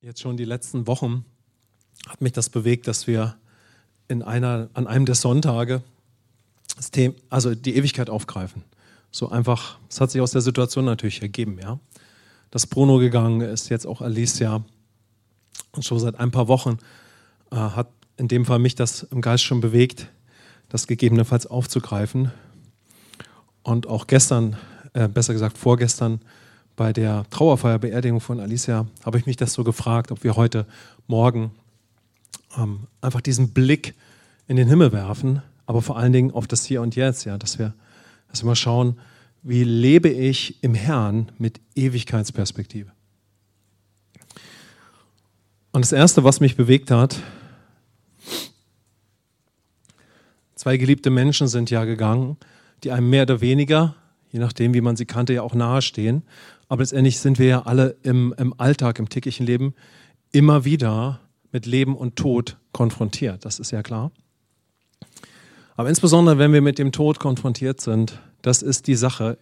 Jetzt schon die letzten Wochen hat mich das bewegt, dass wir in einer, an einem der Sonntage das Thema, also die Ewigkeit aufgreifen. So einfach, es hat sich aus der Situation natürlich ergeben, ja. Dass Bruno gegangen ist, jetzt auch Alicia. Und schon seit ein paar Wochen äh, hat in dem Fall mich das im Geist schon bewegt, das gegebenenfalls aufzugreifen. Und auch gestern, äh, besser gesagt vorgestern, bei der Trauerfeier, Beerdigung von Alicia, habe ich mich das so gefragt, ob wir heute Morgen ähm, einfach diesen Blick in den Himmel werfen, aber vor allen Dingen auf das Hier und Jetzt, ja, dass wir, dass wir mal schauen, wie lebe ich im Herrn mit Ewigkeitsperspektive. Und das Erste, was mich bewegt hat, zwei geliebte Menschen sind ja gegangen, die einem mehr oder weniger, je nachdem, wie man sie kannte, ja auch nahestehen. Aber letztendlich sind wir ja alle im, im Alltag, im täglichen Leben immer wieder mit Leben und Tod konfrontiert. Das ist ja klar. Aber insbesondere, wenn wir mit dem Tod konfrontiert sind, das ist die Sache.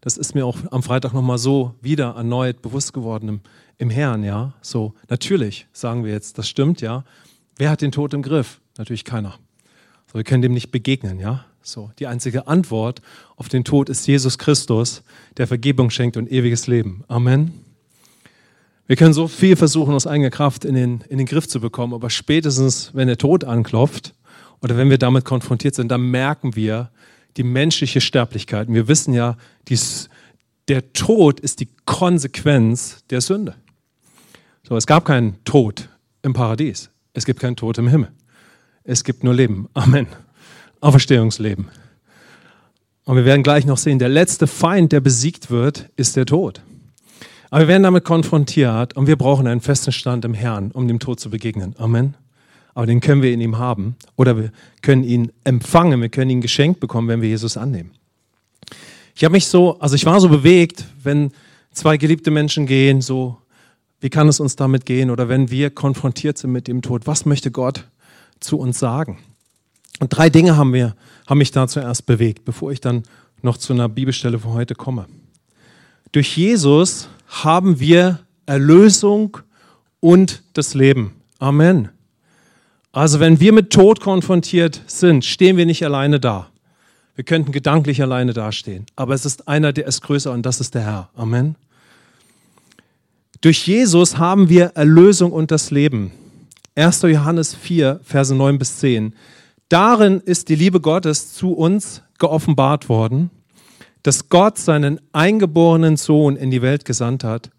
Das ist mir auch am Freitag nochmal so wieder erneut bewusst geworden im, im Herrn, ja. So, natürlich sagen wir jetzt, das stimmt, ja. Wer hat den Tod im Griff? Natürlich keiner. So, wir können dem nicht begegnen, ja. So, die einzige Antwort auf den Tod ist Jesus Christus, der Vergebung schenkt und ewiges Leben. Amen. Wir können so viel versuchen, aus eigener Kraft in den, in den Griff zu bekommen, aber spätestens, wenn der Tod anklopft oder wenn wir damit konfrontiert sind, dann merken wir die menschliche Sterblichkeit. Und wir wissen ja, dies, der Tod ist die Konsequenz der Sünde. So, es gab keinen Tod im Paradies. Es gibt keinen Tod im Himmel. Es gibt nur Leben. Amen. Auferstehungsleben. Und wir werden gleich noch sehen, der letzte Feind, der besiegt wird, ist der Tod. Aber wir werden damit konfrontiert und wir brauchen einen festen Stand im Herrn, um dem Tod zu begegnen. Amen. Aber den können wir in ihm haben oder wir können ihn empfangen, wir können ihn geschenkt bekommen, wenn wir Jesus annehmen. Ich habe mich so, also ich war so bewegt, wenn zwei geliebte Menschen gehen, so, wie kann es uns damit gehen? Oder wenn wir konfrontiert sind mit dem Tod, was möchte Gott zu uns sagen? Und drei Dinge haben, wir, haben mich da zuerst bewegt, bevor ich dann noch zu einer Bibelstelle für heute komme. Durch Jesus haben wir Erlösung und das Leben. Amen. Also wenn wir mit Tod konfrontiert sind, stehen wir nicht alleine da. Wir könnten gedanklich alleine dastehen. Aber es ist einer, der ist größer und das ist der Herr. Amen. Durch Jesus haben wir Erlösung und das Leben. 1. Johannes 4, Verse 9 bis 10. Darin ist die Liebe Gottes zu uns geoffenbart worden, dass Gott seinen eingeborenen Sohn in die Welt gesandt hat,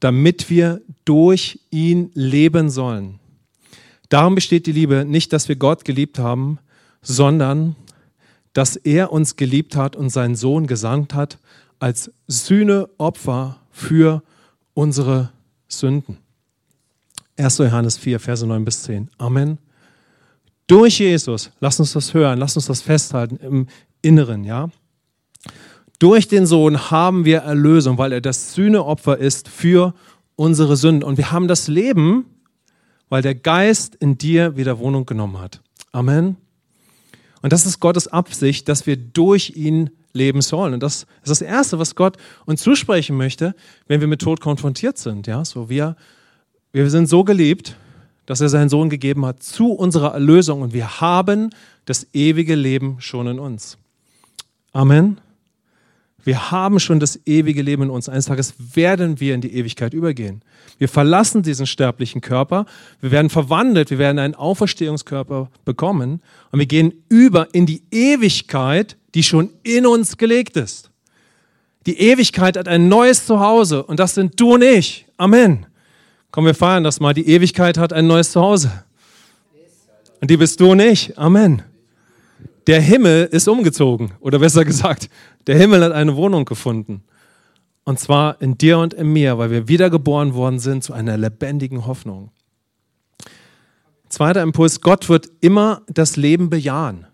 damit wir durch ihn leben sollen. Darum besteht die Liebe nicht, dass wir Gott geliebt haben, sondern dass er uns geliebt hat und seinen Sohn gesandt hat als Sühneopfer für unsere Sünden. 1. Johannes 4, Verse 9 bis 10. Amen. Durch Jesus, lass uns das hören, lass uns das festhalten im Inneren, ja. Durch den Sohn haben wir Erlösung, weil er das Sühneopfer ist für unsere Sünden. Und wir haben das Leben, weil der Geist in dir wieder Wohnung genommen hat. Amen. Und das ist Gottes Absicht, dass wir durch ihn leben sollen. Und das ist das Erste, was Gott uns zusprechen möchte, wenn wir mit Tod konfrontiert sind. Ja, so wir, wir sind so geliebt, dass er seinen Sohn gegeben hat zu unserer Erlösung und wir haben das ewige Leben schon in uns. Amen. Wir haben schon das ewige Leben in uns. Eines Tages werden wir in die Ewigkeit übergehen. Wir verlassen diesen sterblichen Körper, wir werden verwandelt, wir werden einen Auferstehungskörper bekommen und wir gehen über in die Ewigkeit, die schon in uns gelegt ist. Die Ewigkeit hat ein neues Zuhause und das sind du und ich. Amen. Komm, wir feiern das mal. Die Ewigkeit hat ein neues Zuhause. Und die bist du und ich. Amen. Der Himmel ist umgezogen. Oder besser gesagt, der Himmel hat eine Wohnung gefunden. Und zwar in dir und in mir, weil wir wiedergeboren worden sind zu einer lebendigen Hoffnung. Zweiter Impuls, Gott wird immer das Leben bejahen.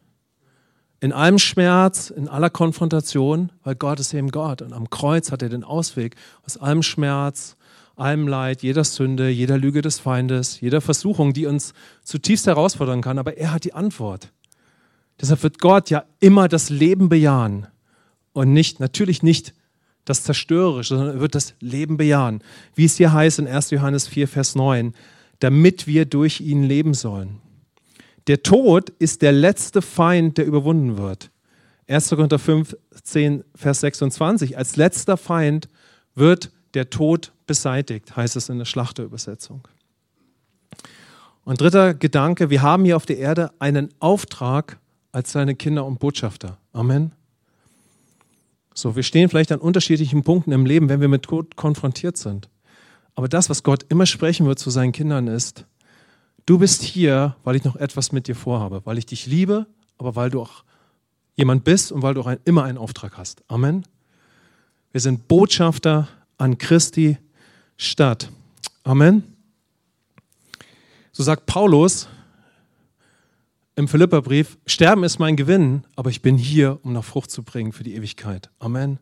In allem Schmerz, in aller Konfrontation, weil Gott ist eben Gott. Und am Kreuz hat er den Ausweg aus allem Schmerz, allem Leid, jeder Sünde, jeder Lüge des Feindes, jeder Versuchung, die uns zutiefst herausfordern kann. Aber er hat die Antwort. Deshalb wird Gott ja immer das Leben bejahen und nicht, natürlich nicht das Zerstörerische, sondern er wird das Leben bejahen. Wie es hier heißt in 1. Johannes 4, Vers 9, damit wir durch ihn leben sollen. Der Tod ist der letzte Feind, der überwunden wird. 1. Korinther 15, Vers 26. Als letzter Feind wird der Tod beseitigt, heißt es in der Schlachterübersetzung. Und dritter Gedanke, wir haben hier auf der Erde einen Auftrag als seine Kinder und Botschafter. Amen. So, wir stehen vielleicht an unterschiedlichen Punkten im Leben, wenn wir mit Gott konfrontiert sind. Aber das, was Gott immer sprechen wird zu seinen Kindern, ist, du bist hier, weil ich noch etwas mit dir vorhabe, weil ich dich liebe, aber weil du auch jemand bist und weil du auch ein, immer einen Auftrag hast. Amen. Wir sind Botschafter an Christi Stadt. Amen. So sagt Paulus im Philipperbrief, Sterben ist mein Gewinn, aber ich bin hier, um noch Frucht zu bringen für die Ewigkeit. Amen.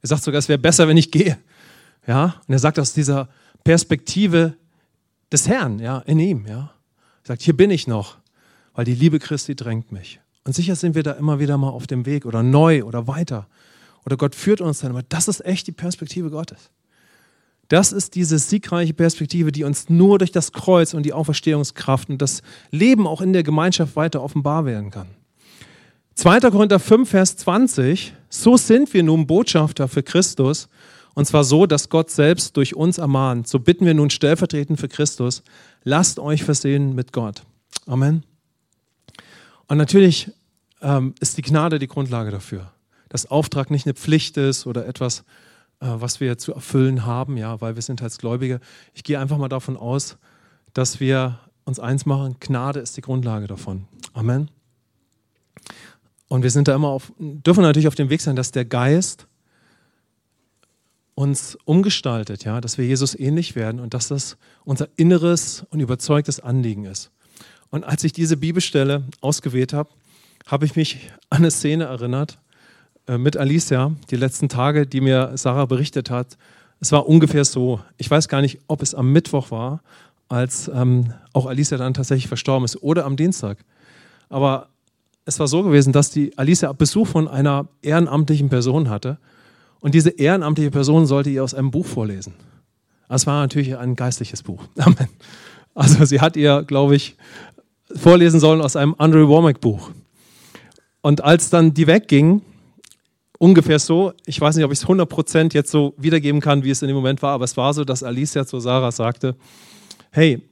Er sagt sogar, es wäre besser, wenn ich gehe. Ja, und er sagt aus dieser Perspektive des Herrn, ja, in ihm, ja. Er sagt, hier bin ich noch, weil die Liebe Christi drängt mich. Und sicher sind wir da immer wieder mal auf dem Weg oder neu oder weiter. Oder Gott führt uns dann, aber das ist echt die Perspektive Gottes. Das ist diese siegreiche Perspektive, die uns nur durch das Kreuz und die Auferstehungskraft und das Leben auch in der Gemeinschaft weiter offenbar werden kann. 2. Korinther 5, Vers 20, so sind wir nun Botschafter für Christus, und zwar so, dass Gott selbst durch uns ermahnt. So bitten wir nun stellvertretend für Christus, lasst euch versehen mit Gott. Amen. Und natürlich ähm, ist die Gnade die Grundlage dafür. Dass Auftrag nicht eine Pflicht ist oder etwas, was wir zu erfüllen haben, ja, weil wir sind als Gläubige. Ich gehe einfach mal davon aus, dass wir uns eins machen, Gnade ist die Grundlage davon. Amen. Und wir sind da immer auf, dürfen natürlich auf dem Weg sein, dass der Geist uns umgestaltet, ja, dass wir Jesus ähnlich werden und dass das unser inneres und überzeugtes Anliegen ist. Und als ich diese Bibelstelle ausgewählt habe, habe ich mich an eine Szene erinnert, äh, mit Alicia, die letzten Tage, die mir Sarah berichtet hat. Es war ungefähr so, ich weiß gar nicht, ob es am Mittwoch war, als ähm, auch Alicia dann tatsächlich verstorben ist, oder am Dienstag. Aber es war so gewesen, dass die Alicia Besuch von einer ehrenamtlichen Person hatte. Und diese ehrenamtliche Person sollte ihr aus einem Buch vorlesen. Das war natürlich ein geistliches Buch. Amen. Also sie hat ihr, glaube ich, vorlesen sollen aus einem Andrew Womack Buch. Und als dann die wegging, ungefähr so. Ich weiß nicht, ob ich es 100% jetzt so wiedergeben kann, wie es in dem Moment war, aber es war so, dass Alicia zu Sarah sagte, hey,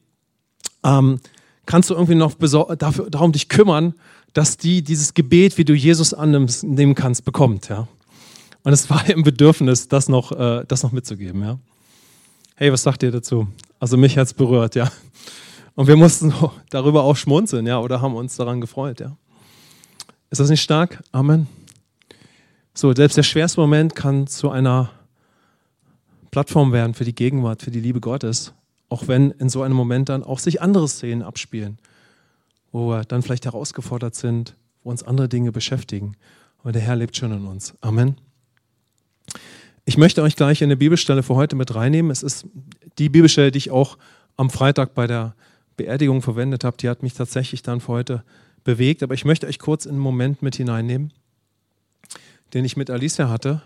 ähm, kannst du irgendwie noch dafür, darum dich kümmern, dass die dieses Gebet, wie du Jesus annehmen kannst, bekommt, ja. Und es war im Bedürfnis, das noch, äh, das noch mitzugeben, ja. Hey, was sagt ihr dazu? Also mich hat es berührt, ja. Und wir mussten darüber auch schmunzeln, ja, oder haben uns daran gefreut, ja. Ist das nicht stark? Amen. So, selbst der schwerste Moment kann zu einer Plattform werden für die Gegenwart, für die Liebe Gottes. Auch wenn in so einem Moment dann auch sich andere Szenen abspielen, wo wir dann vielleicht herausgefordert sind, wo uns andere Dinge beschäftigen. Aber der Herr lebt schon in uns. Amen. Ich möchte euch gleich eine Bibelstelle für heute mit reinnehmen. Es ist die Bibelstelle, die ich auch am Freitag bei der Beerdigung verwendet habe. Die hat mich tatsächlich dann für heute bewegt. Aber ich möchte euch kurz in einen Moment mit hineinnehmen den ich mit Alicia hatte.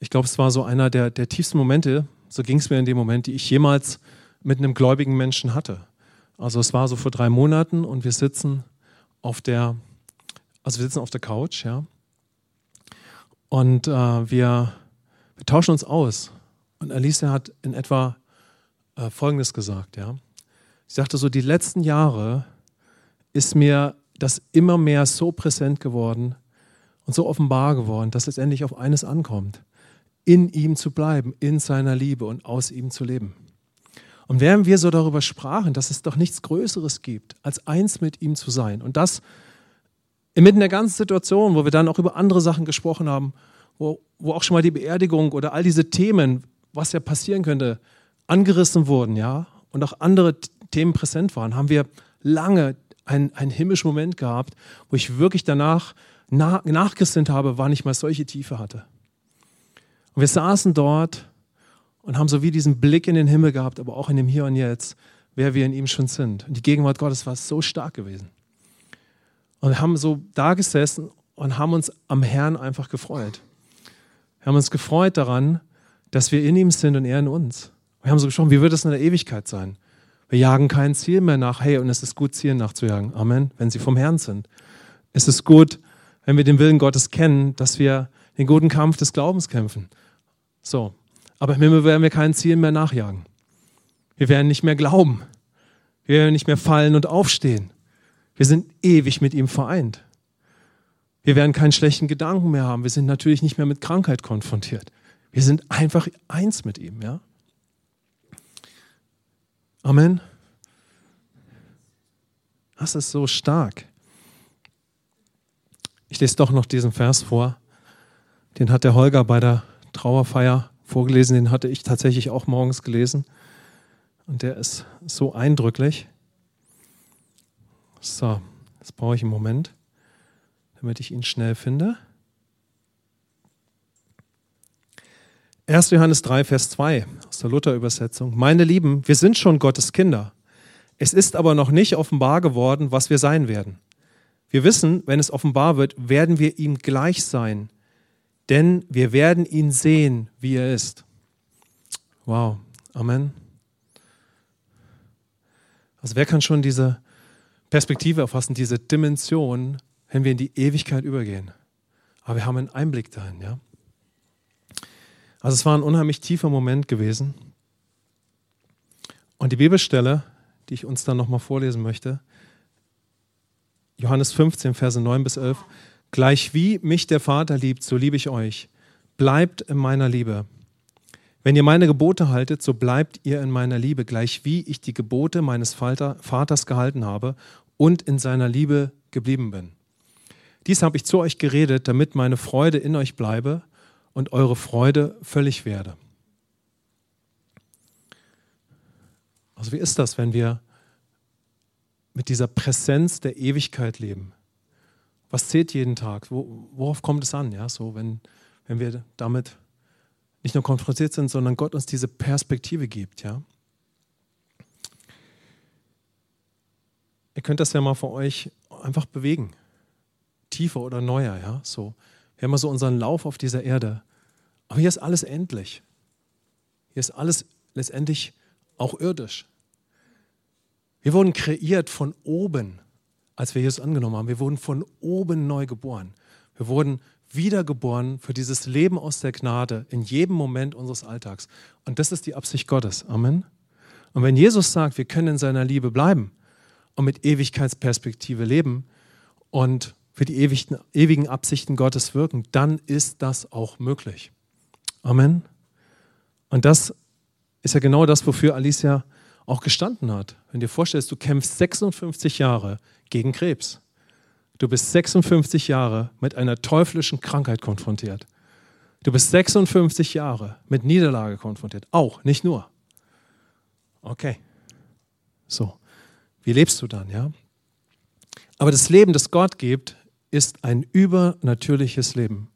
Ich glaube, es war so einer der, der tiefsten Momente, so ging es mir in dem Moment, die ich jemals mit einem gläubigen Menschen hatte. Also es war so vor drei Monaten und wir sitzen auf der, also wir sitzen auf der Couch, ja. Und äh, wir, wir tauschen uns aus. Und Alicia hat in etwa äh, Folgendes gesagt, ja. Sie sagte so, die letzten Jahre ist mir das immer mehr so präsent geworden, und so offenbar geworden, dass es endlich auf eines ankommt, in ihm zu bleiben, in seiner Liebe und aus ihm zu leben. Und während wir so darüber sprachen, dass es doch nichts Größeres gibt, als eins mit ihm zu sein und das inmitten der ganzen Situation, wo wir dann auch über andere Sachen gesprochen haben, wo, wo auch schon mal die Beerdigung oder all diese Themen, was ja passieren könnte, angerissen wurden, ja, und auch andere Themen präsent waren, haben wir lange einen, einen himmlischen Moment gehabt, wo ich wirklich danach nach, nachgesinnt habe, war nicht mal solche Tiefe hatte. Und wir saßen dort und haben so wie diesen Blick in den Himmel gehabt, aber auch in dem Hier und Jetzt, wer wir in ihm schon sind. Und die Gegenwart Gottes war so stark gewesen. Und haben so da gesessen und haben uns am Herrn einfach gefreut. Wir haben uns gefreut daran, dass wir in ihm sind und er in uns. Wir haben so gesprochen, wie wird es in der Ewigkeit sein? Wir jagen kein Ziel mehr nach. Hey, und es ist gut, Zielen nachzujagen. Amen. Wenn sie vom Herrn sind. Es ist gut, wenn wir den Willen Gottes kennen, dass wir den guten Kampf des Glaubens kämpfen. So. Aber im Himmel werden wir kein Ziel mehr nachjagen. Wir werden nicht mehr glauben. Wir werden nicht mehr fallen und aufstehen. Wir sind ewig mit ihm vereint. Wir werden keinen schlechten Gedanken mehr haben. Wir sind natürlich nicht mehr mit Krankheit konfrontiert. Wir sind einfach eins mit ihm, ja? Amen. Das ist so stark. Ich lese doch noch diesen Vers vor. Den hat der Holger bei der Trauerfeier vorgelesen. Den hatte ich tatsächlich auch morgens gelesen. Und der ist so eindrücklich. So, jetzt brauche ich einen Moment, damit ich ihn schnell finde. 1. Johannes 3, Vers 2 aus der Luther-Übersetzung. Meine Lieben, wir sind schon Gottes Kinder. Es ist aber noch nicht offenbar geworden, was wir sein werden. Wir wissen, wenn es offenbar wird, werden wir ihm gleich sein, denn wir werden ihn sehen, wie er ist. Wow, Amen. Also wer kann schon diese Perspektive erfassen, diese Dimension, wenn wir in die Ewigkeit übergehen? Aber wir haben einen Einblick dahin, ja. Also es war ein unheimlich tiefer Moment gewesen. Und die Bibelstelle, die ich uns dann nochmal vorlesen möchte, Johannes 15, Verse 9 bis 11. Gleich wie mich der Vater liebt, so liebe ich euch. Bleibt in meiner Liebe. Wenn ihr meine Gebote haltet, so bleibt ihr in meiner Liebe, gleich wie ich die Gebote meines Vaters gehalten habe und in seiner Liebe geblieben bin. Dies habe ich zu euch geredet, damit meine Freude in euch bleibe und eure Freude völlig werde. Also wie ist das, wenn wir mit dieser Präsenz der Ewigkeit leben? Was zählt jeden Tag? worauf kommt es an? Ja, so wenn, wenn wir damit nicht nur konfrontiert sind, sondern Gott uns diese Perspektive gibt. Ja? Ihr könnt das ja mal für euch einfach bewegen. Tiefer oder neuer, ja, so. Wir haben mal so unseren Lauf auf dieser Erde. Aber hier ist alles endlich. Hier ist alles letztendlich auch irdisch. Wir wurden kreiert von oben, als wir Jesus angenommen haben. Wir wurden von oben neu geboren. Wir wurden wiedergeboren für dieses Leben aus der Gnade in jedem Moment unseres Alltags. Und das ist die Absicht Gottes. Amen. Und wenn Jesus sagt, wir können in seiner Liebe bleiben und mit Ewigkeitsperspektive leben und für die ewigen, Absichten Gottes wirken, dann ist das auch möglich. Amen. Und das ist ja genau das, wofür Alicia auch gestanden hat. Wenn du dir vorstellst, du kämpfst 56 Jahre gegen Krebs. Du bist 56 Jahre mit einer teuflischen Krankheit konfrontiert. Du bist 56 Jahre mit Niederlage konfrontiert. Auch, nicht nur. Okay. So. Wie lebst du dann, ja? Aber das Leben, das Gott gibt, ist ein übernatürliches Leben.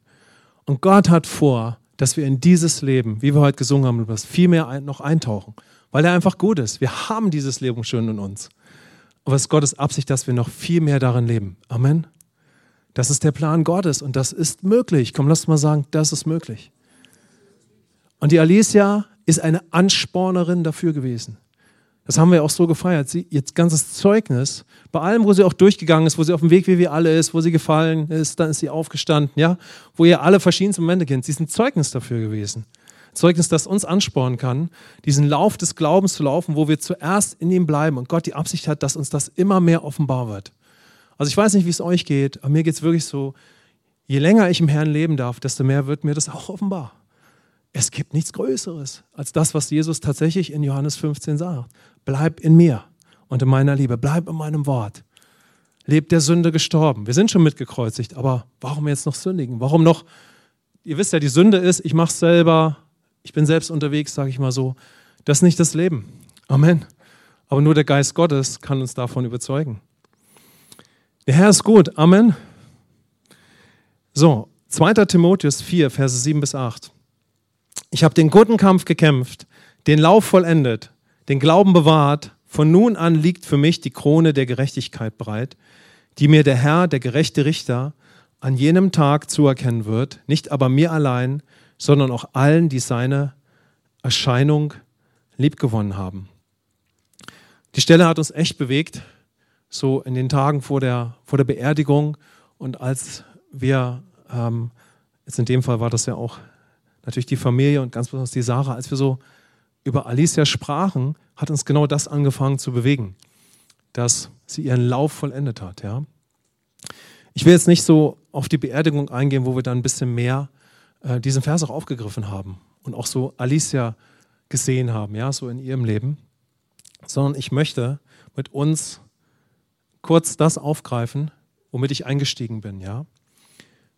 Und Gott hat vor, dass wir in dieses Leben, wie wir heute gesungen haben, viel mehr noch eintauchen, weil er einfach gut ist. Wir haben dieses Leben schon in uns. Aber es ist Gottes Absicht, dass wir noch viel mehr darin leben. Amen. Das ist der Plan Gottes und das ist möglich. Komm, lass mal sagen, das ist möglich. Und die Alicia ist eine Anspornerin dafür gewesen. Das haben wir auch so gefeiert. Sie, ihr ganzes Zeugnis, bei allem, wo sie auch durchgegangen ist, wo sie auf dem Weg wie wir alle ist, wo sie gefallen ist, dann ist sie aufgestanden, ja, wo ihr alle verschiedenste Momente kennt. Sie ist ein Zeugnis dafür gewesen. Zeugnis, das uns anspornen kann, diesen Lauf des Glaubens zu laufen, wo wir zuerst in ihm bleiben und Gott die Absicht hat, dass uns das immer mehr offenbar wird. Also ich weiß nicht, wie es euch geht, aber mir geht es wirklich so, je länger ich im Herrn leben darf, desto mehr wird mir das auch offenbar. Es gibt nichts Größeres als das, was Jesus tatsächlich in Johannes 15 sagt. Bleib in mir und in meiner Liebe, bleib in meinem Wort. Lebt der Sünde gestorben. Wir sind schon mitgekreuzigt, aber warum jetzt noch sündigen? Warum noch, ihr wisst ja, die Sünde ist, ich mache selber, ich bin selbst unterwegs, sage ich mal so. Das ist nicht das Leben. Amen. Aber nur der Geist Gottes kann uns davon überzeugen. Der Herr ist gut. Amen. So, 2. Timotheus 4, Verse 7 bis 8. Ich habe den guten Kampf gekämpft, den Lauf vollendet, den Glauben bewahrt. Von nun an liegt für mich die Krone der Gerechtigkeit bereit, die mir der Herr, der gerechte Richter, an jenem Tag zuerkennen wird, nicht aber mir allein, sondern auch allen, die seine Erscheinung liebgewonnen haben. Die Stelle hat uns echt bewegt, so in den Tagen vor der, vor der Beerdigung und als wir, ähm, jetzt in dem Fall war das ja auch natürlich die Familie und ganz besonders die Sarah, als wir so über Alicia sprachen, hat uns genau das angefangen zu bewegen, dass sie ihren Lauf vollendet hat. Ja? Ich will jetzt nicht so auf die Beerdigung eingehen, wo wir dann ein bisschen mehr äh, diesen Vers auch aufgegriffen haben und auch so Alicia gesehen haben, ja, so in ihrem Leben, sondern ich möchte mit uns kurz das aufgreifen, womit ich eingestiegen bin, ja.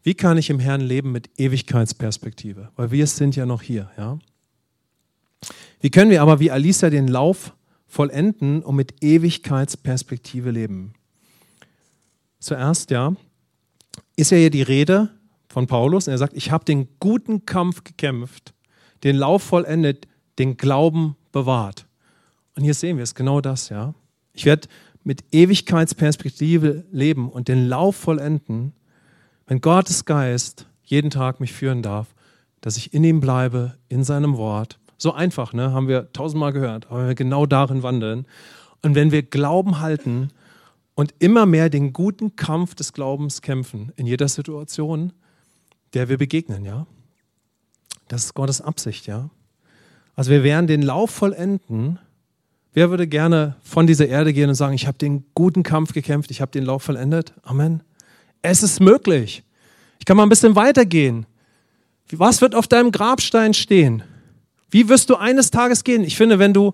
Wie kann ich im Herrn leben mit Ewigkeitsperspektive? Weil wir sind ja noch hier, ja. Wie können wir aber wie Alicia den Lauf vollenden und mit Ewigkeitsperspektive leben? Zuerst, ja, ist ja hier die Rede von Paulus und er sagt, ich habe den guten Kampf gekämpft, den Lauf vollendet, den Glauben bewahrt. Und hier sehen wir es, genau das, ja. Ich werde mit Ewigkeitsperspektive leben und den Lauf vollenden, wenn Gottes Geist jeden Tag mich führen darf, dass ich in ihm bleibe, in seinem Wort. So einfach, ne? haben wir tausendmal gehört, aber wenn wir genau darin wandeln und wenn wir Glauben halten und immer mehr den guten Kampf des Glaubens kämpfen in jeder Situation, der wir begegnen, ja. Das ist Gottes Absicht, ja. Also wir werden den Lauf vollenden. Wer würde gerne von dieser Erde gehen und sagen, ich habe den guten Kampf gekämpft, ich habe den Lauf vollendet? Amen. Es ist möglich. Ich kann mal ein bisschen weitergehen. Was wird auf deinem Grabstein stehen? Wie wirst du eines Tages gehen? Ich finde, wenn du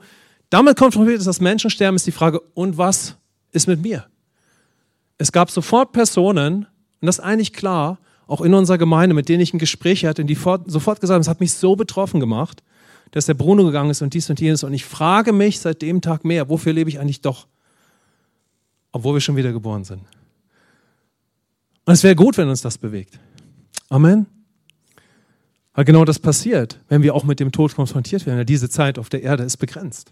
damit konfrontiert bist, dass Menschen sterben, ist die Frage, und was ist mit mir? Es gab sofort Personen, und das ist eigentlich klar, auch in unserer Gemeinde, mit denen ich ein Gespräch hatte, die sofort gesagt haben, es hat mich so betroffen gemacht, dass der Bruno gegangen ist und dies und jenes. Und ich frage mich seit dem Tag mehr, wofür lebe ich eigentlich doch, obwohl wir schon wieder geboren sind. Und es wäre gut, wenn uns das bewegt. Amen. Weil genau das passiert, wenn wir auch mit dem Tod konfrontiert werden. Diese Zeit auf der Erde ist begrenzt.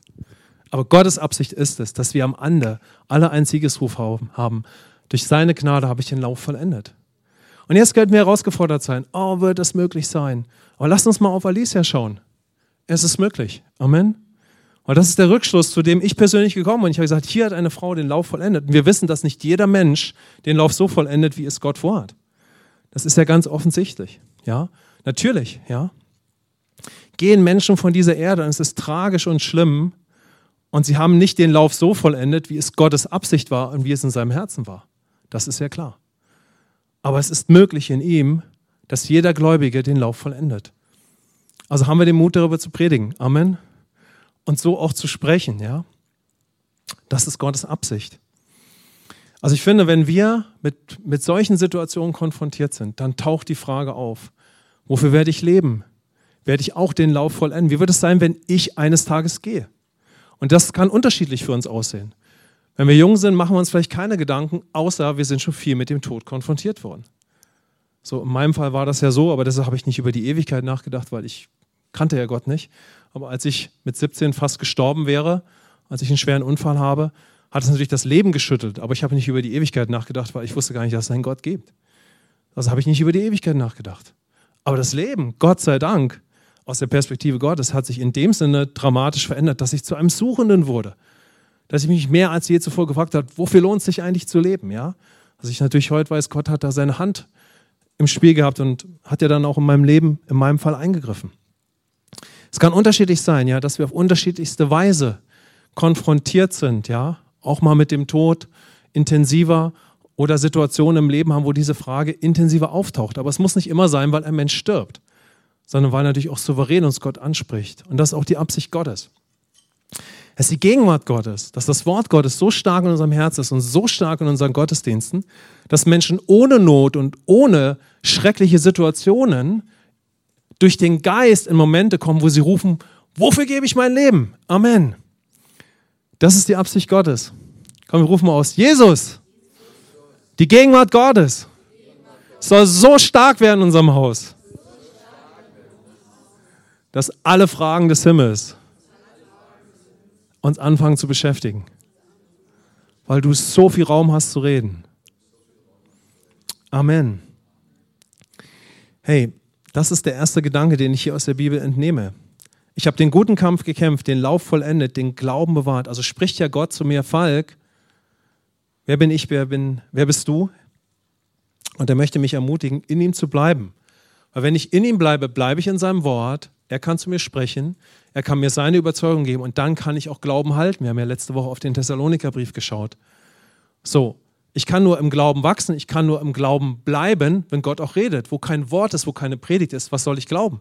Aber Gottes Absicht ist es, dass wir am Ende alle einen Siegesruf haben. Durch seine Gnade habe ich den Lauf vollendet. Und jetzt könnten wir herausgefordert sein. Oh, wird das möglich sein? Aber lasst uns mal auf Alicia schauen. Es ist möglich. Amen. Und das ist der Rückschluss, zu dem ich persönlich gekommen bin. Ich habe gesagt, hier hat eine Frau den Lauf vollendet. Und wir wissen, dass nicht jeder Mensch den Lauf so vollendet, wie es Gott vorhat. Das ist ja ganz offensichtlich. Ja, natürlich. Ja, gehen Menschen von dieser Erde und es ist tragisch und schlimm. Und sie haben nicht den Lauf so vollendet, wie es Gottes Absicht war und wie es in seinem Herzen war. Das ist ja klar. Aber es ist möglich in ihm, dass jeder Gläubige den Lauf vollendet. Also haben wir den Mut darüber zu predigen. Amen. Und so auch zu sprechen, ja. Das ist Gottes Absicht. Also ich finde, wenn wir mit, mit solchen Situationen konfrontiert sind, dann taucht die Frage auf, wofür werde ich leben? Werde ich auch den Lauf vollenden? Wie wird es sein, wenn ich eines Tages gehe? Und das kann unterschiedlich für uns aussehen. Wenn wir jung sind, machen wir uns vielleicht keine Gedanken, außer wir sind schon viel mit dem Tod konfrontiert worden. So, in meinem Fall war das ja so, aber deshalb habe ich nicht über die Ewigkeit nachgedacht, weil ich kannte ja Gott nicht. Aber als ich mit 17 fast gestorben wäre, als ich einen schweren Unfall habe, hat es natürlich das Leben geschüttelt. Aber ich habe nicht über die Ewigkeit nachgedacht, weil ich wusste gar nicht, dass es einen Gott gibt. Also habe ich nicht über die Ewigkeit nachgedacht. Aber das Leben, Gott sei Dank, aus der Perspektive Gottes, hat sich in dem Sinne dramatisch verändert, dass ich zu einem Suchenden wurde. Dass ich mich mehr als je zuvor gefragt habe, wofür lohnt es sich eigentlich zu leben? Ja? Also ich natürlich heute weiß, Gott hat da seine Hand im Spiel gehabt und hat ja dann auch in meinem Leben, in meinem Fall eingegriffen. Es kann unterschiedlich sein, ja, dass wir auf unterschiedlichste Weise konfrontiert sind, ja, auch mal mit dem Tod intensiver oder Situationen im Leben haben, wo diese Frage intensiver auftaucht. Aber es muss nicht immer sein, weil ein Mensch stirbt, sondern weil natürlich auch souverän uns Gott anspricht. Und das ist auch die Absicht Gottes. Es ist die Gegenwart Gottes, dass das Wort Gottes so stark in unserem Herz ist und so stark in unseren Gottesdiensten, dass Menschen ohne Not und ohne schreckliche Situationen durch den Geist in Momente kommen, wo sie rufen, wofür gebe ich mein Leben? Amen. Das ist die Absicht Gottes. Komm, wir rufen mal aus. Jesus, die Gegenwart Gottes soll so stark werden in unserem Haus, dass alle Fragen des Himmels uns anfangen zu beschäftigen, weil du so viel Raum hast zu reden. Amen. Hey, Das ist der erste Gedanke, den ich hier aus der Bibel entnehme. Ich habe den guten Kampf gekämpft, den Lauf vollendet, den Glauben bewahrt. Also spricht ja Gott zu mir, Falk, wer bin ich, wer, bin, wer bist du? Und er möchte mich ermutigen, in ihm zu bleiben. Weil wenn ich in ihm bleibe, bleibe ich in seinem Wort, er kann zu mir sprechen, er kann mir seine Überzeugung geben und dann kann ich auch Glauben halten. Wir haben ja letzte Woche auf den Thessalonikerbrief geschaut. So, ich kann nur im Glauben wachsen, ich kann nur im Glauben bleiben, wenn Gott auch redet. Wo kein Wort ist, wo keine Predigt ist, was soll ich glauben?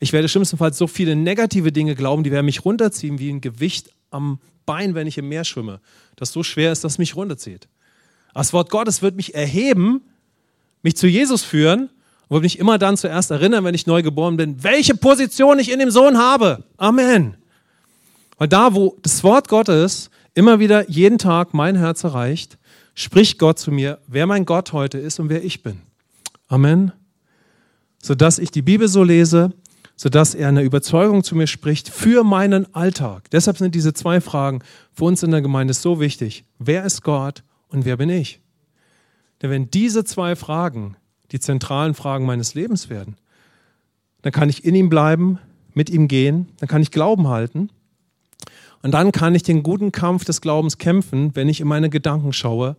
Ich werde schlimmstenfalls so viele negative Dinge glauben, die werden mich runterziehen wie ein Gewicht am Bein, wenn ich im Meer schwimme, das so schwer ist, dass es mich runterzieht. Das Wort Gottes wird mich erheben, mich zu Jesus führen und wird mich immer dann zuerst erinnern, wenn ich neu geboren bin, welche Position ich in dem Sohn habe. Amen. Weil da, wo das Wort Gottes immer wieder jeden Tag mein Herz erreicht, spricht Gott zu mir, wer mein Gott heute ist und wer ich bin. Amen. Sodass ich die Bibel so lese, sodass er eine Überzeugung zu mir spricht für meinen Alltag. Deshalb sind diese zwei Fragen für uns in der Gemeinde so wichtig. Wer ist Gott und wer bin ich? Denn wenn diese zwei Fragen die zentralen Fragen meines Lebens werden, dann kann ich in ihm bleiben, mit ihm gehen, dann kann ich Glauben halten und dann kann ich den guten Kampf des Glaubens kämpfen, wenn ich in meine Gedanken schaue,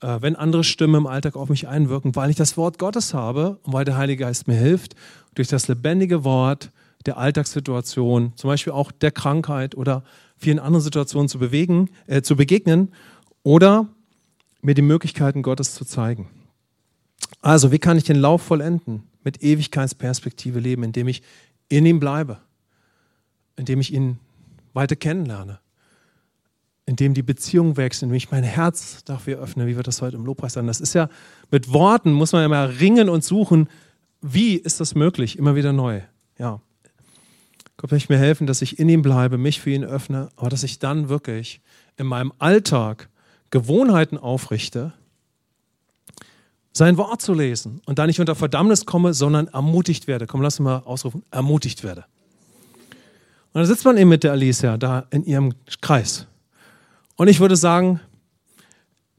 äh, wenn andere Stimmen im Alltag auf mich einwirken, weil ich das Wort Gottes habe und weil der Heilige Geist mir hilft, durch das lebendige Wort der Alltagssituation, zum Beispiel auch der Krankheit oder vielen anderen Situationen zu bewegen, äh, zu begegnen oder mir die Möglichkeiten Gottes zu zeigen. Also, wie kann ich den Lauf vollenden? Mit Ewigkeitsperspektive leben, indem ich in ihm bleibe, indem ich ihn weiter kennenlerne, indem die Beziehung wächst, indem ich mein Herz dafür öffne, wie wir das heute im Lobpreis sagen. Das ist ja mit Worten, muss man mal ringen und suchen, wie ist das möglich, immer wieder neu. Ja. Gott möchte mir helfen, dass ich in ihm bleibe, mich für ihn öffne, aber dass ich dann wirklich in meinem Alltag Gewohnheiten aufrichte, sein Wort zu lesen und da nicht unter Verdammnis komme, sondern ermutigt werde. Komm, lass uns mal ausrufen, ermutigt werde. Und dann sitzt man eben mit der Alicia da in ihrem Kreis. Und ich würde sagen,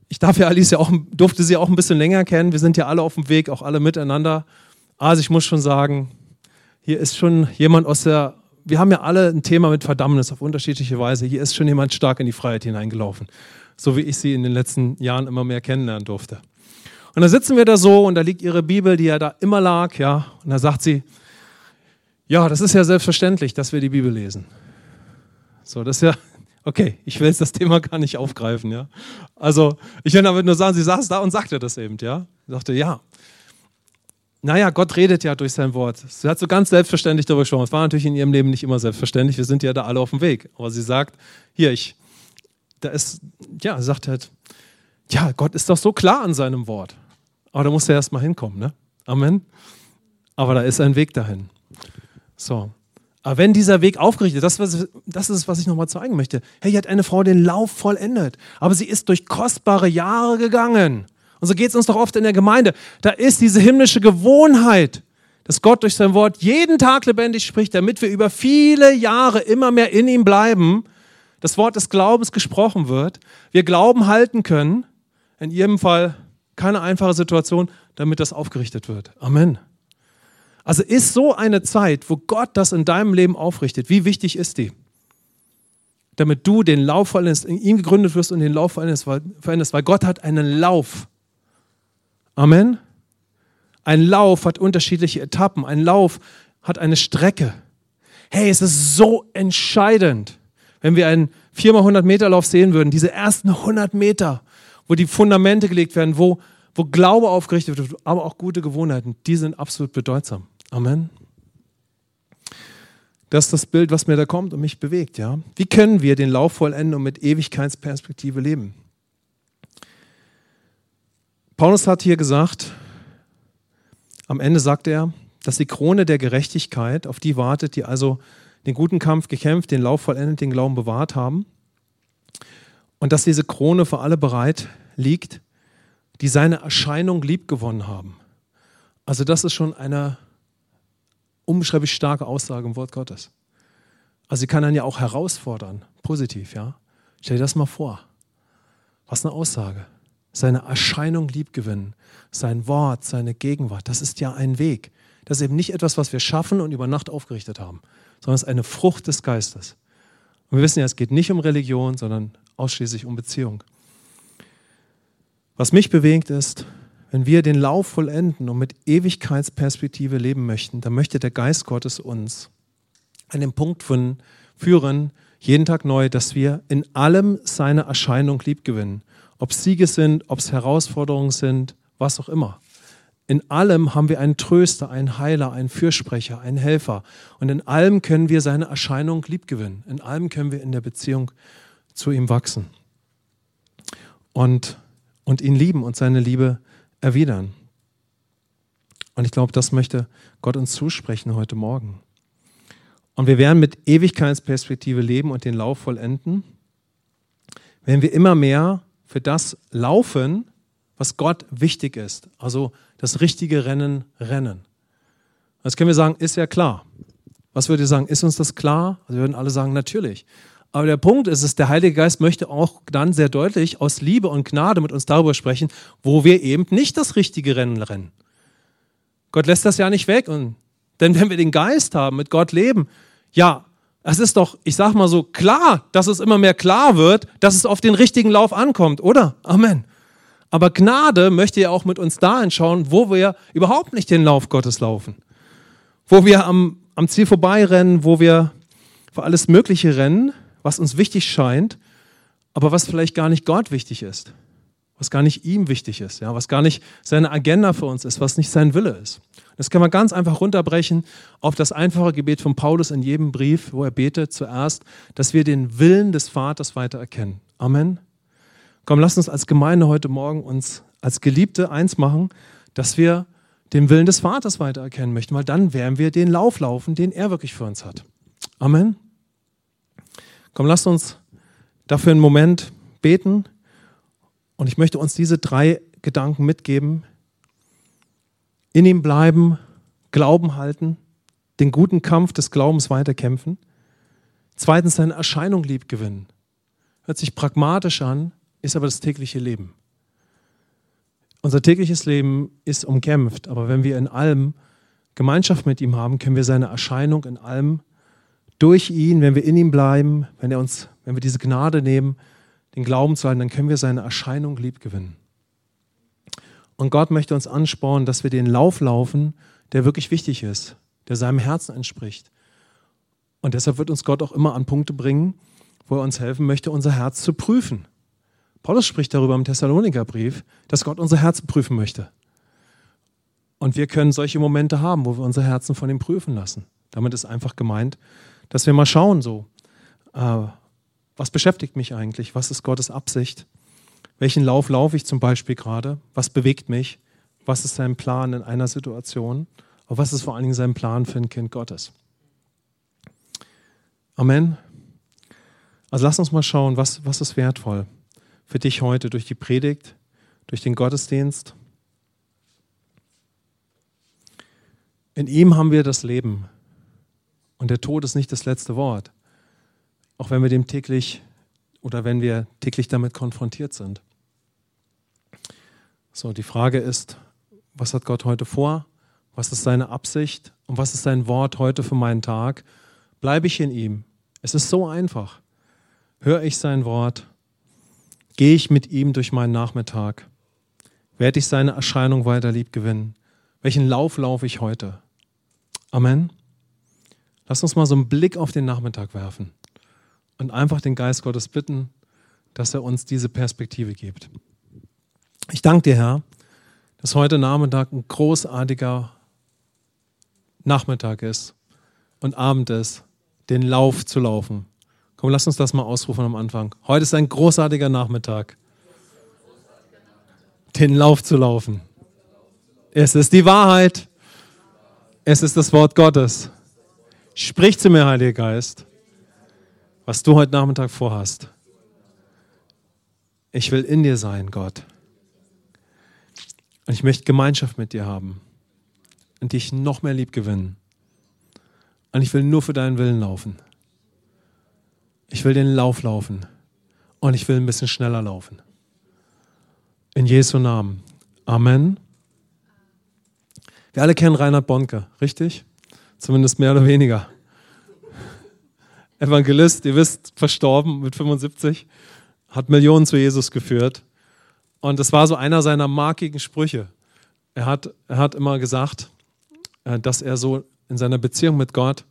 ich darf ja Alicia auch, durfte sie auch ein bisschen länger kennen. Wir sind ja alle auf dem Weg, auch alle miteinander. Also ich muss schon sagen, hier ist schon jemand aus der, wir haben ja alle ein Thema mit Verdammnis auf unterschiedliche Weise. Hier ist schon jemand stark in die Freiheit hineingelaufen. So wie ich sie in den letzten Jahren immer mehr kennenlernen durfte. Und dann sitzen wir da so und da liegt ihre Bibel, die ja da immer lag, ja. Und da sagt sie, ja, das ist ja selbstverständlich, dass wir die Bibel lesen. So, das ist ja, okay, ich will jetzt das Thema gar nicht aufgreifen, ja. Also, ich will damit nur sagen, sie saß da und sagte das eben, ja. Sie sagte, ja. Naja, Gott redet ja durch sein Wort. Sie hat so ganz selbstverständlich darüber gesprochen. Es war natürlich in ihrem Leben nicht immer selbstverständlich. Wir sind ja da alle auf dem Weg. Aber sie sagt, hier, ich, da ist, ja, sie sagt halt, ja, Gott ist doch so klar an seinem Wort. Aber da muss er erst mal hinkommen, ne? Amen. Aber da ist ein Weg dahin. So. Aber wenn dieser Weg aufgerichtet ist, das, ist, was ich nochmal zeigen möchte. Hey, hier hat eine Frau den Lauf vollendet, aber sie ist durch kostbare Jahre gegangen. Und so geht es uns doch oft in der Gemeinde. Da ist diese himmlische Gewohnheit, dass Gott durch sein Wort jeden Tag lebendig spricht, damit wir über viele Jahre immer mehr in ihm bleiben, das Wort des Glaubens gesprochen wird, wir Glauben halten können in jedem Fall keine einfache Situation, damit das aufgerichtet wird. Amen. Also ist so eine Zeit, wo Gott das in deinem Leben aufrichtet, wie wichtig ist die? Damit du den Lauf veränderst, in ihm gegründet wirst und den Lauf veränderst, weil Gott hat einen Lauf. Amen. Ein Lauf hat unterschiedliche Etappen. Ein Lauf hat eine Strecke. Hey, es ist so entscheidend, wenn wir einen 4x100 Meter Lauf sehen würden, diese ersten 100 Meter, wo die Fundamente gelegt werden, wo, wo Glaube aufgerichtet wird, aber auch gute Gewohnheiten, die sind absolut bedeutsam. Amen. Das ist das Bild, was mir da kommt und mich bewegt. Ja? Wie können wir den Lauf vollenden und mit Ewigkeitsperspektive leben? Paulus hat hier gesagt, am Ende sagt er, dass die Krone der Gerechtigkeit auf die wartet, die also den guten Kampf gekämpft, den Lauf vollendet, den Glauben bewahrt haben. Und dass diese Krone für alle bereit liegt, die seine Erscheinung liebgewonnen haben. Also das ist schon eine unbeschreiblich starke Aussage im Wort Gottes. Also sie kann dann ja auch herausfordern, positiv, ja. Stell dir das mal vor. Was eine Aussage. Seine Erscheinung liebgewinnen, sein Wort, seine Gegenwart, das ist ja ein Weg. Das ist eben nicht etwas, was wir schaffen und über Nacht aufgerichtet haben, sondern es ist eine Frucht des Geistes. Und wir wissen ja, es geht nicht um Religion, sondern ausschließlich um Beziehung. Was mich bewegt ist, wenn wir den Lauf vollenden und mit Ewigkeitsperspektive leben möchten, dann möchte der Geist Gottes uns an den Punkt von führen, jeden Tag neu, dass wir in allem seine Erscheinung liebgewinnen. Ob Siege sind, ob es Herausforderungen sind, was auch immer. In allem haben wir einen Tröster, einen Heiler, einen Fürsprecher, einen Helfer. Und in allem können wir seine Erscheinung liebgewinnen. In allem können wir in der Beziehung zu ihm wachsen. Und, und ihn lieben und seine Liebe erwidern. Und ich glaube, das möchte Gott uns zusprechen heute Morgen. Und wir werden mit Ewigkeitsperspektive leben und den Lauf vollenden, wenn wir immer mehr für das laufen, was Gott wichtig ist. Also das richtige Rennen rennen. Das können wir sagen, ist ja klar. Was würdet ihr sagen, ist uns das klar? Also wir würden alle sagen, natürlich. Aber der Punkt ist es, der Heilige Geist möchte auch dann sehr deutlich aus Liebe und Gnade mit uns darüber sprechen, wo wir eben nicht das richtige Rennen rennen. Gott lässt das ja nicht weg. Und, denn wenn wir den Geist haben, mit Gott leben, ja, es ist doch, ich sag mal so, klar, dass es immer mehr klar wird, dass es auf den richtigen Lauf ankommt, oder? Amen. Aber Gnade möchte ja auch mit uns da anschauen, wo wir überhaupt nicht den Lauf Gottes laufen. Wo wir am, am Ziel vorbeirennen, wo wir für alles Mögliche rennen was uns wichtig scheint, aber was vielleicht gar nicht Gott wichtig ist, was gar nicht ihm wichtig ist, ja, was gar nicht seine Agenda für uns ist, was nicht sein Wille ist. Das kann man ganz einfach runterbrechen auf das einfache Gebet von Paulus in jedem Brief, wo er betet zuerst, dass wir den Willen des Vaters weiter erkennen. Amen. Komm, lass uns als Gemeinde heute Morgen uns als Geliebte eins machen, dass wir den Willen des Vaters weiter erkennen möchten, weil dann werden wir den Lauf laufen, den er wirklich für uns hat. Amen. Komm, lasst uns dafür einen Moment beten. Und ich möchte uns diese drei Gedanken mitgeben. In ihm bleiben, Glauben halten, den guten Kampf des Glaubens weiterkämpfen. Zweitens seine Erscheinung lieb gewinnen. Hört sich pragmatisch an, ist aber das tägliche Leben. Unser tägliches Leben ist umkämpft, aber wenn wir in allem Gemeinschaft mit ihm haben, können wir seine Erscheinung in allem durch ihn, wenn wir in ihm bleiben, wenn er uns, wenn wir diese Gnade nehmen, den Glauben zu halten, dann können wir seine Erscheinung lieb gewinnen. Und Gott möchte uns anspornen, dass wir den Lauf laufen, der wirklich wichtig ist, der seinem Herzen entspricht. Und deshalb wird uns Gott auch immer an Punkte bringen, wo er uns helfen möchte, unser Herz zu prüfen. Paulus spricht darüber im Thessalonikerbrief, dass Gott unser Herz prüfen möchte. Und wir können solche Momente haben, wo wir unser Herzen von ihm prüfen lassen. Damit ist einfach gemeint, dass wir mal schauen, so, äh, was beschäftigt mich eigentlich? Was ist Gottes Absicht? Welchen Lauf laufe ich zum Beispiel gerade? Was bewegt mich? Was ist sein Plan in einer Situation? Und was ist vor allen Dingen sein Plan für ein Kind Gottes? Amen. Also lass uns mal schauen, was, was ist wertvoll für dich heute durch die Predigt, durch den Gottesdienst. In ihm haben wir das Leben. Und der Tod ist nicht das letzte Wort, auch wenn wir dem täglich oder wenn wir täglich damit konfrontiert sind. So, die Frage ist, was hat Gott heute vor? Was ist seine Absicht? Und was ist sein Wort heute für meinen Tag? Bleibe ich in ihm? Es ist so einfach. Höre ich sein Wort? Gehe ich mit ihm durch meinen Nachmittag? Werde ich seine Erscheinung weiter lieb gewinnen? Welchen Lauf laufe ich heute? Amen. Lass uns mal so einen Blick auf den Nachmittag werfen und einfach den Geist Gottes bitten, dass er uns diese Perspektive gibt. Ich danke dir, Herr, dass heute Nachmittag ein großartiger Nachmittag ist und Abend ist, den Lauf zu laufen. Komm, lass uns das mal ausrufen am Anfang. Heute ist ein großartiger Nachmittag, den Lauf zu laufen. Es ist die Wahrheit. Es ist das Wort Gottes. Sprich zu mir, Heiliger Geist, was du heute Nachmittag vorhast. Ich will in dir sein, Gott. Und ich möchte Gemeinschaft mit dir haben und dich noch mehr lieb gewinnen. Und ich will nur für deinen Willen laufen. Ich will den Lauf laufen und ich will ein bisschen schneller laufen. In Jesu Namen. Amen. Wir alle kennen Reinhard Bonke, richtig? Zumindest mehr oder weniger. Evangelist, ihr wisst, verstorben mit 75, hat Millionen zu Jesus geführt. Und das war so einer seiner markigen Sprüche. Er hat, er hat immer gesagt, äh, dass er so in seiner Beziehung mit Gott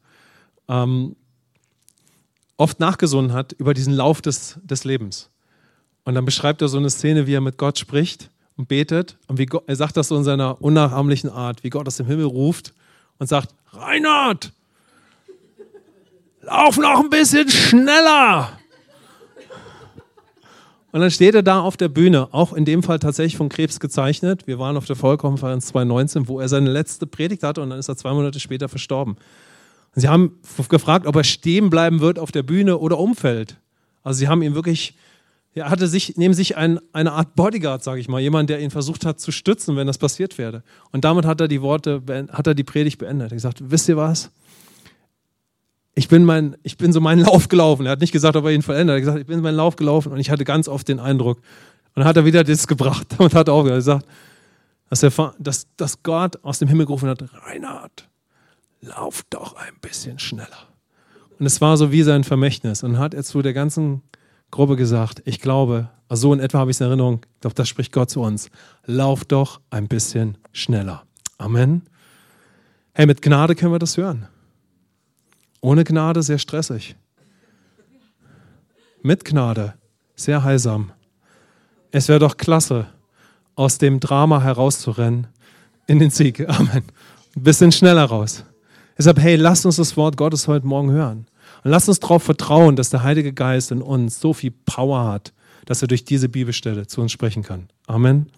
ähm, oft nachgesonnen hat über diesen Lauf des, des Lebens. Und dann beschreibt er so eine Szene, wie er mit Gott spricht und betet. Und wie Gott, er sagt das so in seiner unnachahmlichen Art, wie Gott aus dem Himmel ruft und sagt, Reinhard, lauf noch ein bisschen schneller. Und dann steht er da auf der Bühne, auch in dem Fall tatsächlich von Krebs gezeichnet. Wir waren auf der Vollkonferenz 2019, wo er seine letzte Predigt hatte und dann ist er zwei Monate später verstorben. Und sie haben gefragt, ob er stehen bleiben wird auf der Bühne oder umfällt. Also sie haben ihn wirklich, er hatte sich, neben sich ein, eine Art Bodyguard, sage ich mal, jemand, der ihn versucht hat zu stützen, wenn das passiert wäre. Und damit hat er die Worte, hat er die Predigt beendet. Er hat gesagt, wisst ihr was? ich bin, mein, ich bin so meinen Lauf gelaufen. Er hat nicht gesagt, ob er ihn verändert. Er hat gesagt, ich bin meinen Lauf gelaufen und ich hatte ganz oft den Eindruck. Und dann hat er wieder das gebracht und hat auch gesagt, dass, der, dass, dass Gott aus dem Himmel gerufen hat, Reinhard, lauf doch ein bisschen schneller. Und es war so wie sein Vermächtnis. Und hat er zu der ganzen Gruppe gesagt, ich glaube, also so in etwa habe ich es in Erinnerung, glaube, das spricht Gott zu uns, lauf doch ein bisschen schneller. Amen. Hey, mit Gnade können wir das hören. Ohne Gnade sehr stressig. Mit Gnade sehr heilsam. Es wäre doch klasse, aus dem Drama herauszurennen in den Sieg. Amen. Ein bisschen schneller raus. Deshalb, hey, lasst uns das Wort Gottes heute Morgen hören. Und lasst uns darauf vertrauen, dass der Heilige Geist in uns so viel Power hat, dass er durch diese Bibelstelle zu uns sprechen kann. Amen.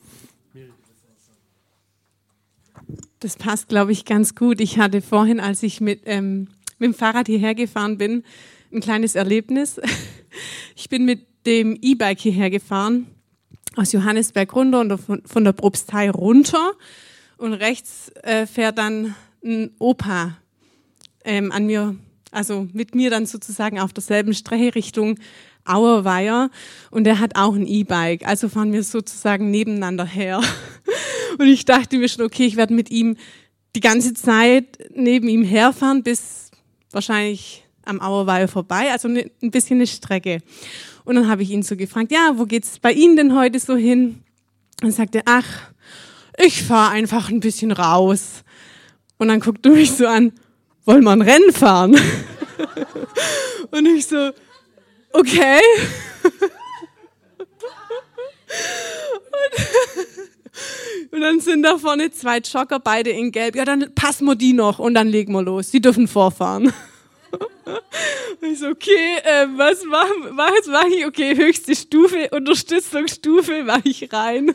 Das passt, glaube ich, ganz gut. Ich hatte vorhin, als ich mit ähm, mit dem Fahrrad hierher gefahren bin, ein kleines Erlebnis. Ich bin mit dem E-Bike hierher gefahren, aus Johannesberg runter und von der Propstei runter. Und rechts äh, fährt dann ein Opa ähm, an mir, also mit mir dann sozusagen auf derselben Strecke Richtung Auerweier. Und der hat auch ein E-Bike. Also fahren wir sozusagen nebeneinander her. Und ich dachte mir schon, okay, ich werde mit ihm die ganze Zeit neben ihm herfahren, bis wahrscheinlich am Auerweiher vorbei, also ne, ein bisschen eine Strecke. Und dann habe ich ihn so gefragt, ja, wo geht's bei Ihnen denn heute so hin? Und sagte, ach, ich fahre einfach ein bisschen raus. Und dann guckt er mich so an, wollen wir ein Rennen fahren? Und ich so, okay. Und, und, dann sind da vorne zwei Jogger, beide in Gelb. Ja, dann passen wir die noch und dann legen wir los. Die dürfen vorfahren. Und ich so, okay, äh, was mache was mach ich? Okay, höchste Stufe, Unterstützungsstufe, mache ich rein.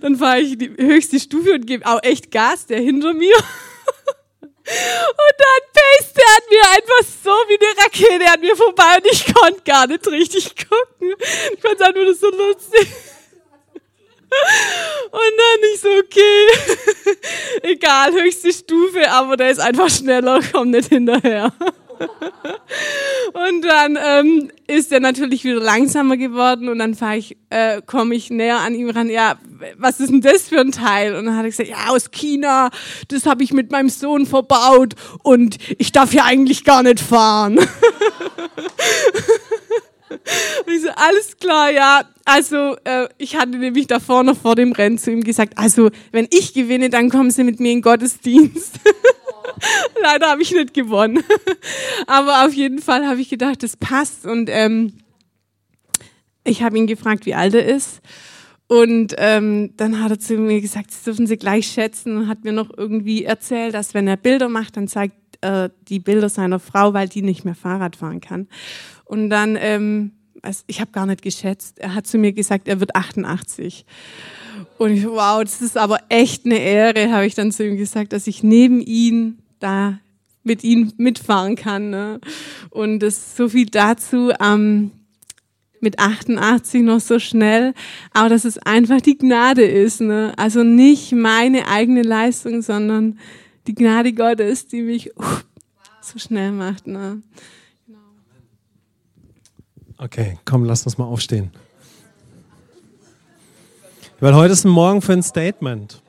Dann fahre ich die höchste Stufe und gebe auch echt Gas, der hinter mir. Und dann paste er an mir einfach so wie eine Rakete an mir vorbei und ich konnte gar nicht richtig gucken. Ich fand es einfach so lustig. Und dann ich so, okay, egal, höchste Stufe, aber der ist einfach schneller, komm nicht hinterher. Und dann ähm, ist er natürlich wieder langsamer geworden und dann ich, äh, komme ich näher an ihm ran. Ja, was ist denn das für ein Teil? Und dann hat er gesagt, ja, aus China, das habe ich mit meinem Sohn verbaut und ich darf hier eigentlich gar nicht fahren. Und ich so, alles klar, ja. Also, äh, ich hatte nämlich davor noch vor dem Rennen zu ihm gesagt, also, wenn ich gewinne, dann kommen Sie mit mir in den Gottesdienst. Leider habe ich nicht gewonnen. Aber auf jeden Fall habe ich gedacht, das passt. Und ähm, ich habe ihn gefragt, wie alt er ist. Und ähm, dann hat er zu mir gesagt, das dürfen Sie gleich schätzen und hat mir noch irgendwie erzählt, dass wenn er Bilder macht, dann zeigt er die Bilder seiner Frau, weil die nicht mehr Fahrrad fahren kann. Und dann, ähm, also ich habe gar nicht geschätzt, er hat zu mir gesagt, er wird 88. Und ich, wow, das ist aber echt eine Ehre, habe ich dann zu ihm gesagt, dass ich neben ihm da mit ihm mitfahren kann. Ne? Und das so viel dazu. Ähm, mit 88 noch so schnell, aber dass es einfach die Gnade ist. Ne? Also nicht meine eigene Leistung, sondern die Gnade Gottes, die mich uh, so schnell macht. Ne? Okay, komm, lass uns mal aufstehen. Weil heute ist ein Morgen für ein Statement.